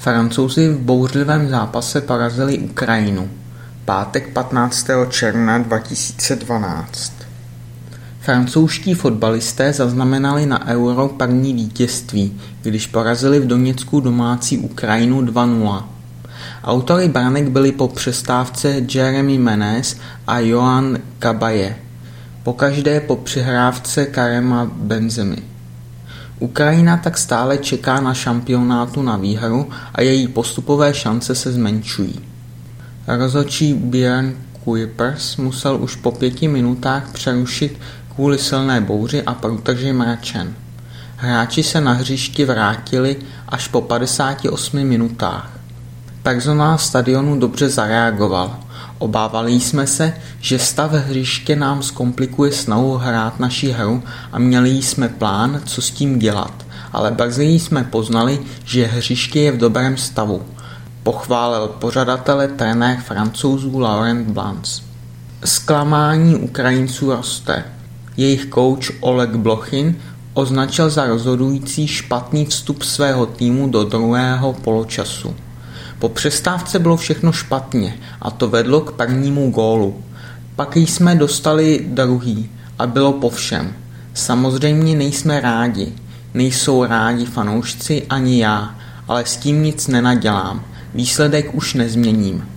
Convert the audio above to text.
Francouzi v bouřlivém zápase porazili Ukrajinu. Pátek 15. června 2012. Francouzští fotbalisté zaznamenali na Euro první vítězství, když porazili v Doněcku domácí Ukrajinu 2-0. Autory branek byli po přestávce Jeremy Menes a Johan Kabaje, pokaždé po přihrávce Karema Benzemy. Ukrajina tak stále čeká na šampionátu na výhru a její postupové šance se zmenšují. Rozhodčí Björn Kuipers musel už po pěti minutách přerušit kvůli silné bouři a průtrži mračen. Hráči se na hřišti vrátili až po 58 minutách. Personál stadionu dobře zareagoval. Obávali jsme se, že stav hřiště nám zkomplikuje snahu hrát naši hru a měli jsme plán, co s tím dělat, ale brzy jsme poznali, že hřiště je v dobrém stavu. Pochválil pořadatele trenér francouzů Laurent Blanc. Zklamání Ukrajinců roste. Jejich kouč Oleg Blochin označil za rozhodující špatný vstup svého týmu do druhého poločasu. Po přestávce bylo všechno špatně a to vedlo k prvnímu gólu. Pak jsme dostali druhý a bylo po všem. Samozřejmě nejsme rádi. Nejsou rádi fanoušci ani já, ale s tím nic nenadělám. Výsledek už nezměním.